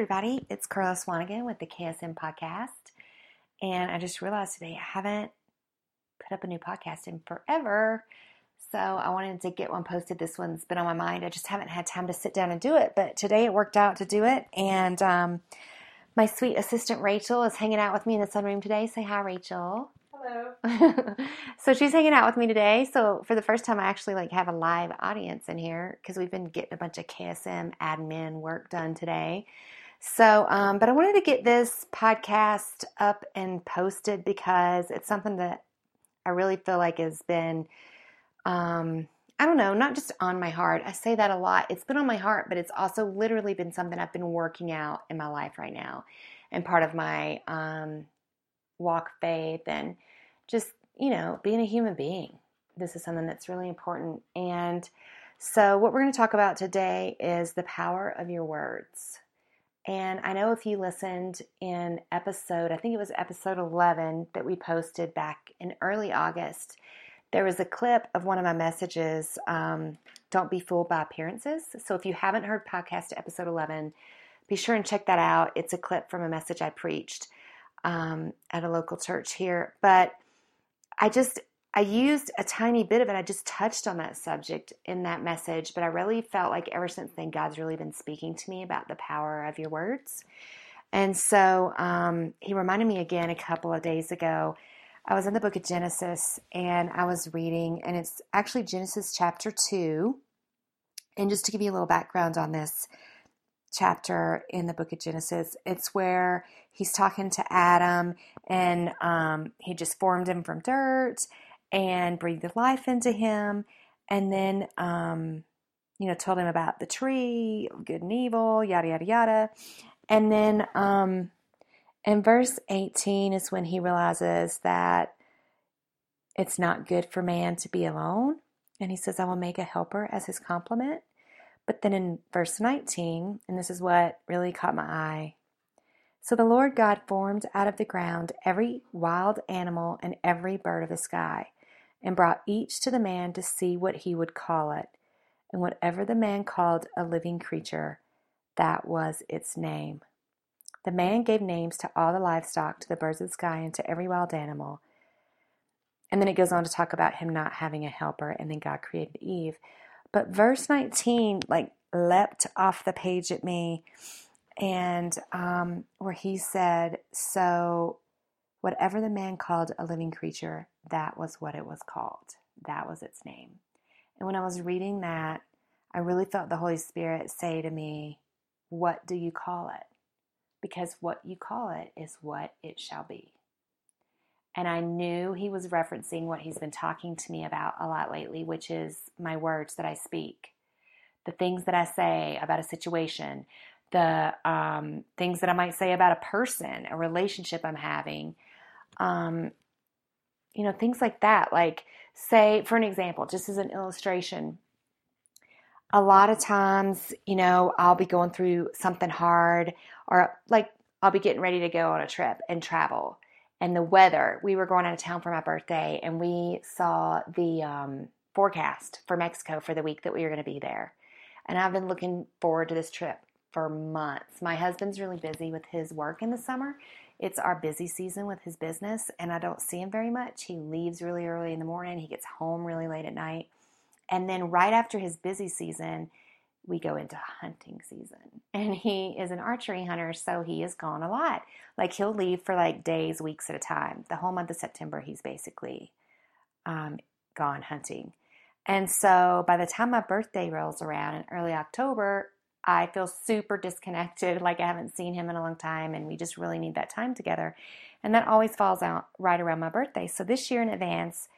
everybody. It's Karla Swanigan with the KSM podcast. And I just realized today I haven't put up a new podcast in forever. So I wanted to get one posted. This one's been on my mind. I just haven't had time to sit down and do it. But today it worked out to do it. And um, my sweet assistant Rachel is hanging out with me in the sunroom today. Say hi, Rachel. Hello. so she's hanging out with me today. So for the first time, I actually like have a live audience in here because we've been getting a bunch of KSM admin work done today. So, um, but I wanted to get this podcast up and posted because it's something that I really feel like has been, um, I don't know, not just on my heart. I say that a lot. It's been on my heart, but it's also literally been something I've been working out in my life right now, and part of my um, walk faith and just, you know, being a human being. This is something that's really important. And so, what we're going to talk about today is the power of your words. And I know if you listened in episode, I think it was episode 11 that we posted back in early August, there was a clip of one of my messages um, Don't be fooled by appearances. So, if you haven't heard podcast episode 11, be sure and check that out. It's a clip from a message I preached um, at a local church here. But I just I used a tiny bit of it. I just touched on that subject in that message, but I really felt like ever since then, God's really been speaking to me about the power of your words. And so um, he reminded me again a couple of days ago. I was in the book of Genesis and I was reading, and it's actually Genesis chapter 2. And just to give you a little background on this chapter in the book of Genesis, it's where he's talking to Adam and um, he just formed him from dirt and breathed life into him and then um, you know told him about the tree good and evil yada yada yada. And then um, in verse 18 is when he realizes that it's not good for man to be alone and he says i will make a helper as his complement. But then in verse 19 and this is what really caught my eye so the Lord God formed out of the ground every wild animal and every bird of the sky, and brought each to the man to see what he would call it. And whatever the man called a living creature, that was its name. The man gave names to all the livestock, to the birds of the sky, and to every wild animal. And then it goes on to talk about him not having a helper, and then God created Eve. But verse 19, like, leapt off the page at me, and um, where he said, So Whatever the man called a living creature, that was what it was called. That was its name. And when I was reading that, I really felt the Holy Spirit say to me, What do you call it? Because what you call it is what it shall be. And I knew he was referencing what he's been talking to me about a lot lately, which is my words that I speak, the things that I say about a situation, the um, things that I might say about a person, a relationship I'm having um, you know, things like that. Like, say, for an example, just as an illustration, a lot of times, you know, I'll be going through something hard or like I'll be getting ready to go on a trip and travel. And the weather, we were going out of town for my birthday and we saw the um, forecast for Mexico for the week that we were going to be there. And I've been looking forward to this trip for months. My husband's really busy with his work in the summer, it's our busy season with his business, and I don't see him very much. He leaves really early in the morning, he gets home really late at night. And then, right after his busy season, we go into hunting season. And he is an archery hunter, so he is gone a lot. Like, he'll leave for like days, weeks at a time. The whole month of September, he's basically um, gone hunting. And so, by the time my birthday rolls around in early October, I feel super disconnected, like I haven't seen him in a long time, and we just really need that time together. And that always falls out right around my birthday. So this year in advance,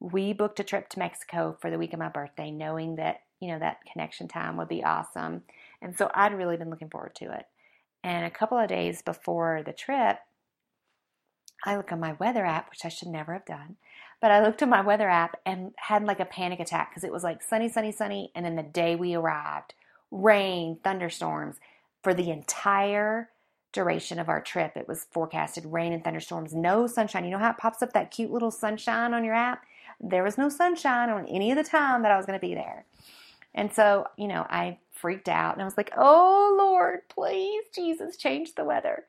we booked a trip to Mexico for the week of my birthday, knowing that, you know, that connection time would be awesome. And so I'd really been looking forward to it. And a couple of days before the trip, I look on my weather app, which I should never have done, but I looked at my weather app and had like a panic attack because it was like sunny, sunny, sunny. And then the day we arrived, rain, thunderstorms for the entire duration of our trip. It was forecasted rain and thunderstorms, no sunshine. You know how it pops up that cute little sunshine on your app? There was no sunshine on any of the time that I was going to be there. And so, you know, I freaked out and I was like, oh Lord, please, Jesus, change the weather.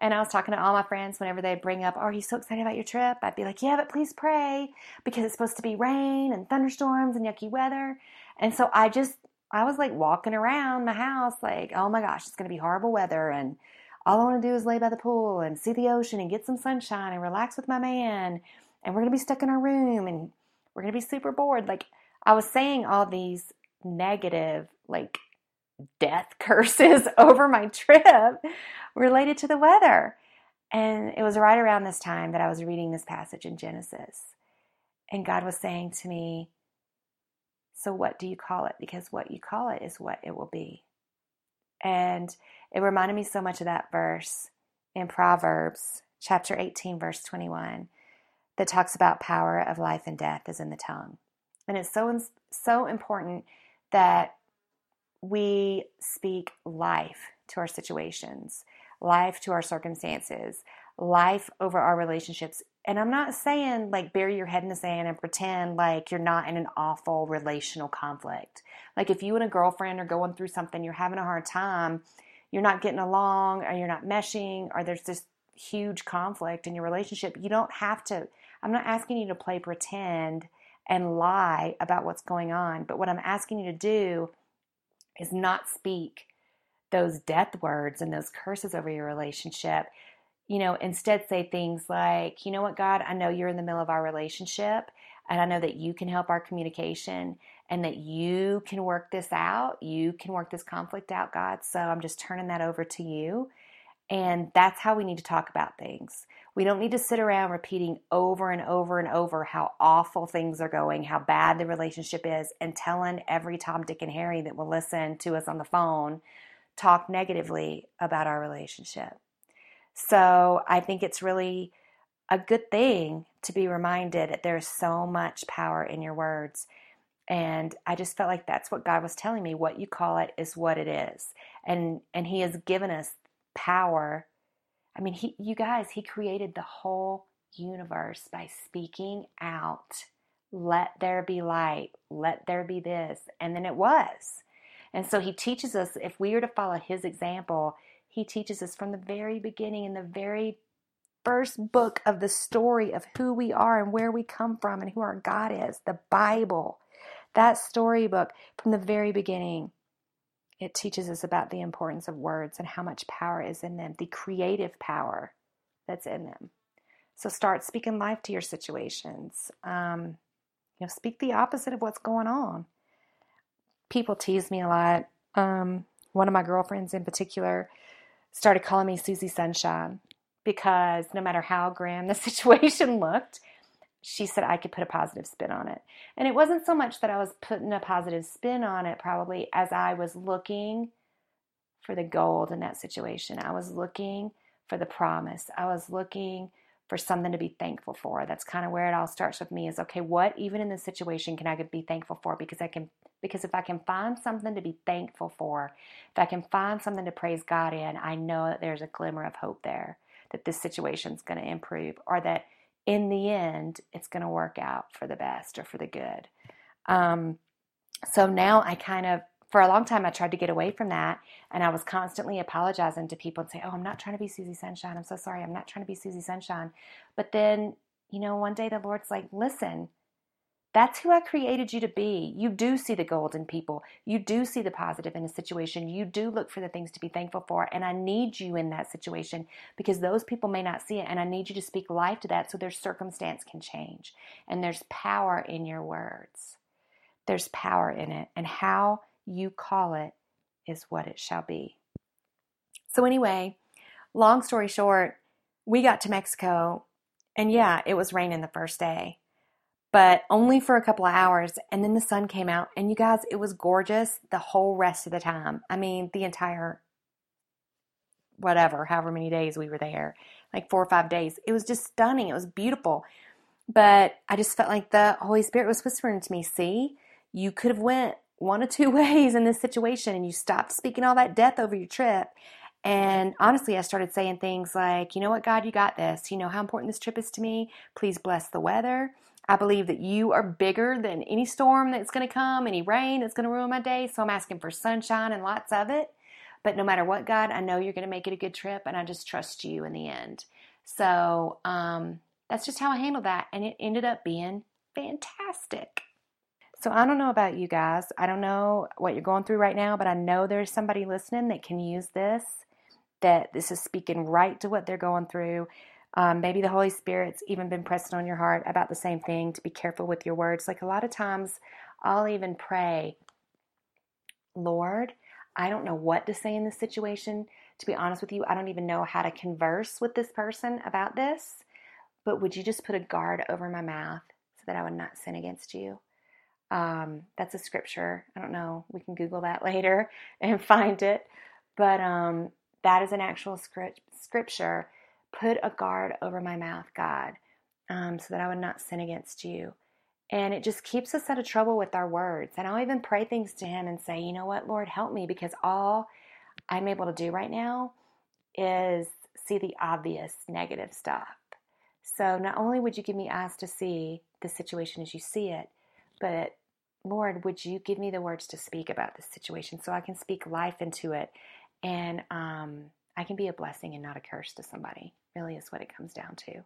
And I was talking to all my friends whenever they bring up, oh, Are you so excited about your trip? I'd be like, Yeah, but please pray because it's supposed to be rain and thunderstorms and yucky weather. And so I just, I was like walking around my house, like, Oh my gosh, it's going to be horrible weather. And all I want to do is lay by the pool and see the ocean and get some sunshine and relax with my man. And we're going to be stuck in our room and we're going to be super bored. Like, I was saying all these negative, like, death curses over my trip related to the weather. And it was right around this time that I was reading this passage in Genesis. And God was saying to me, So what do you call it? Because what you call it is what it will be. And it reminded me so much of that verse in Proverbs chapter 18, verse 21, that talks about power of life and death is in the tongue. And it's so so important that we speak life to our situations, life to our circumstances, life over our relationships. And I'm not saying like bury your head in the sand and pretend like you're not in an awful relational conflict. Like if you and a girlfriend are going through something, you're having a hard time, you're not getting along, or you're not meshing, or there's this huge conflict in your relationship, you don't have to. I'm not asking you to play pretend and lie about what's going on, but what I'm asking you to do is not speak those death words and those curses over your relationship. You know, instead say things like, you know what, God, I know you're in the middle of our relationship and I know that you can help our communication and that you can work this out. You can work this conflict out, God. So I'm just turning that over to you. And that's how we need to talk about things. We don't need to sit around repeating over and over and over how awful things are going, how bad the relationship is, and telling every Tom, Dick, and Harry that will listen to us on the phone talk negatively about our relationship. So I think it's really a good thing to be reminded that there's so much power in your words. And I just felt like that's what God was telling me. What you call it is what it is. And and He has given us power I mean, he, you guys, he created the whole universe by speaking out, let there be light, let there be this. And then it was. And so he teaches us, if we are to follow his example, he teaches us from the very beginning, in the very first book of the story of who we are and where we come from and who our God is, the Bible. That storybook from the very beginning it teaches us about the importance of words and how much power is in them, the creative power that's in them. So start speaking life to your situations. Um, you know, speak the opposite of what's going on. People tease me a lot. Um, one of my girlfriends in particular started calling me Susie Sunshine because no matter how grim the situation looked, she said I could put a positive spin on it. And it wasn't so much that I was putting a positive spin on it, probably, as I was looking for the gold in that situation. I was looking for the promise. I was looking for something to be thankful for. That's kind of where it all starts with me is okay, what even in this situation can I be thankful for? Because I can because if I can find something to be thankful for, if I can find something to praise God in, I know that there's a glimmer of hope there that this situation's going to improve or that in the end, it's going to work out for the best or for the good. Um, so now I kind of, for a long time, I tried to get away from that. And I was constantly apologizing to people and say, Oh, I'm not trying to be Susie Sunshine. I'm so sorry. I'm not trying to be Susie Sunshine. But then, you know, one day the Lord's like, Listen, that's who I created you to be. You do see the gold in people. You do see the positive in a situation. You do look for the things to be thankful for. And I need you in that situation because those people may not see it. And I need you to speak life to that so their circumstance can change. And there's power in your words. There's power in it. And how you call it is what it shall be. So, anyway, long story short, we got to Mexico. And yeah, it was raining the first day but only for a couple of hours. And then the sun came out, and you guys, it was gorgeous the whole rest of the time. I mean, the entire whatever, however many days we were there, like four or five days. It was just stunning. It was beautiful. But I just felt like the Holy Spirit was whispering to me, see, you could have went one of two ways in this situation and you stopped speaking all that death over your trip. And honestly, I started saying things like, you know what, God, you got this. You know how important this trip is to me. Please bless the weather. I believe that you are bigger than any storm that's going to come, any rain that's going to ruin my day. So I'm asking for sunshine and lots of it. But no matter what, God, I know you're going to make it a good trip, and I just trust you in the end. So um, that's just how I handled that. And it ended up being fantastic. So I don't know about you guys. I don't know what you're going through right now, but I know there's somebody listening that can use this, that this is speaking right to what they're going through. Um, maybe the Holy Spirit's even been pressing on your heart about the same thing to be careful with your words. Like a lot of times, I'll even pray, Lord, I don't know what to say in this situation. To be honest with you, I don't even know how to converse with this person about this. But would you just put a guard over my mouth so that I would not sin against you? Um, that's a scripture. I don't know. We can Google that later and find it. But um, that is an actual script, scripture. Put a guard over my mouth, God, um, so that I would not sin against you. And it just keeps us out of trouble with our words. And I'll even pray things to Him and say, you know what, Lord, help me, because all I'm able to do right now is see the obvious negative stuff. So not only would you give me eyes to see the situation as you see it, but Lord, would you give me the words to speak about this situation so I can speak life into it and um, I can be a blessing and not a curse to somebody, really, is what it comes down to.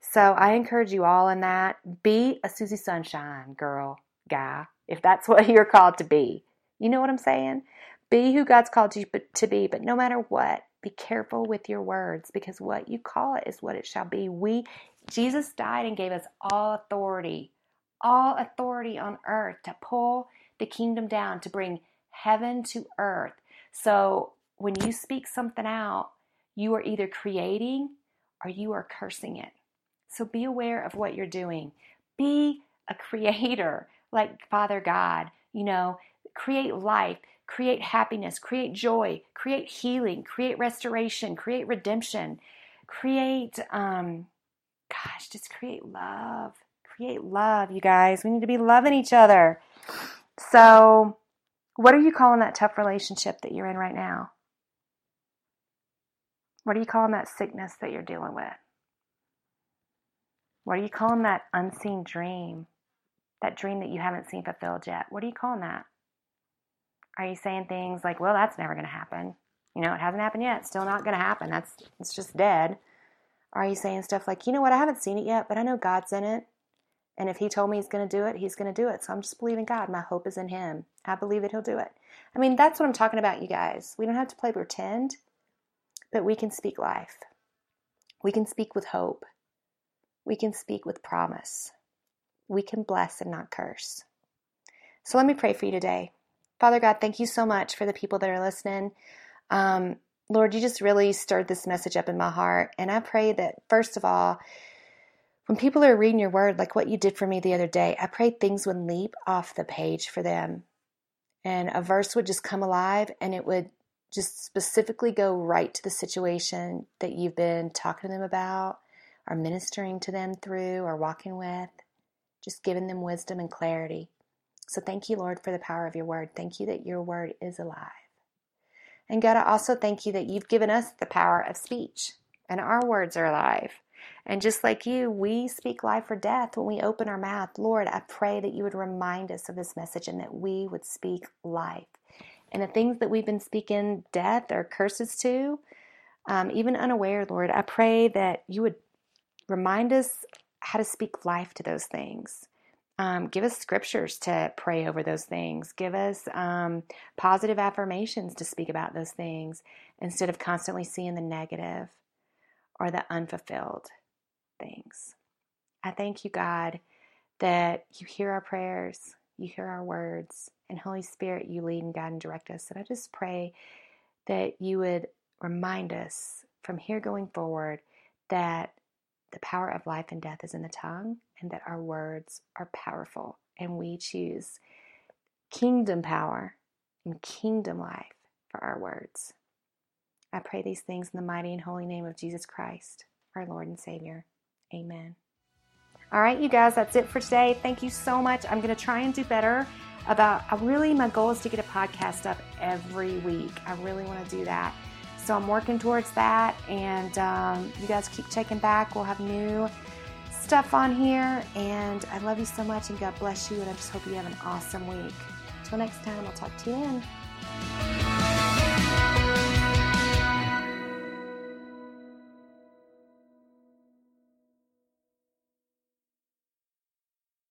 So I encourage you all in that. Be a Susie Sunshine girl, guy, if that's what you're called to be. You know what I'm saying? Be who God's called you to be, but no matter what, be careful with your words because what you call it is what it shall be. We Jesus died and gave us all authority, all authority on earth to pull the kingdom down, to bring heaven to earth. So when you speak something out, you are either creating or you are cursing it. So be aware of what you're doing. Be a creator like Father God. You know, create life, create happiness, create joy, create healing, create restoration, create redemption, create, um, gosh, just create love. Create love, you guys. We need to be loving each other. So, what are you calling that tough relationship that you're in right now? What are you calling that sickness that you're dealing with? What are you calling that unseen dream? That dream that you haven't seen fulfilled yet? What are you calling that? Are you saying things like, well, that's never going to happen? You know, it hasn't happened yet. It's still not going to happen. That's it's just dead. Are you saying stuff like, you know what, I haven't seen it yet, but I know God's in it. And if he told me he's going to do it, he's going to do it. So I'm just believing God. My hope is in him. I believe that he'll do it. I mean, that's what I'm talking about, you guys. We don't have to play pretend, but we can speak life. We can speak with hope. We can speak with promise. We can bless and not curse. So let me pray for you today. Father God, thank you so much for the people that are listening. Um, Lord, you just really stirred this message up in my heart. And I pray that, first of all, when people are reading your word, like what you did for me the other day, I pray things would leap off the page for them. And a verse would just come alive and it would just specifically go right to the situation that you've been talking to them about or ministering to them through or walking with, just giving them wisdom and clarity. So thank you, Lord, for the power of your word. Thank you that your word is alive. And God, I also thank you that you've given us the power of speech and our words are alive. And just like you, we speak life or death when we open our mouth. Lord, I pray that you would remind us of this message and that we would speak life. And the things that we've been speaking death or curses to, um, even unaware, Lord, I pray that you would Remind us how to speak life to those things. Um, give us scriptures to pray over those things. Give us um, positive affirmations to speak about those things instead of constantly seeing the negative or the unfulfilled things. I thank you, God, that you hear our prayers, you hear our words, and Holy Spirit, you lead and guide and direct us. And I just pray that you would remind us from here going forward that the power of life and death is in the tongue, and that our words are powerful, and we choose kingdom power and kingdom life for our words. I pray these things in the mighty and holy name of Jesus Christ, our Lord and Savior. Amen. All right, you guys, that's it for today. Thank you so much. I'm going to try and do better about, really, my goal is to get a podcast up every week. I really want to do that. So I'm working towards that, and um, you guys keep checking back. We'll have new stuff on here. And I love you so much, and God bless you. And I just hope you have an awesome week. Until next time, I'll talk to you then.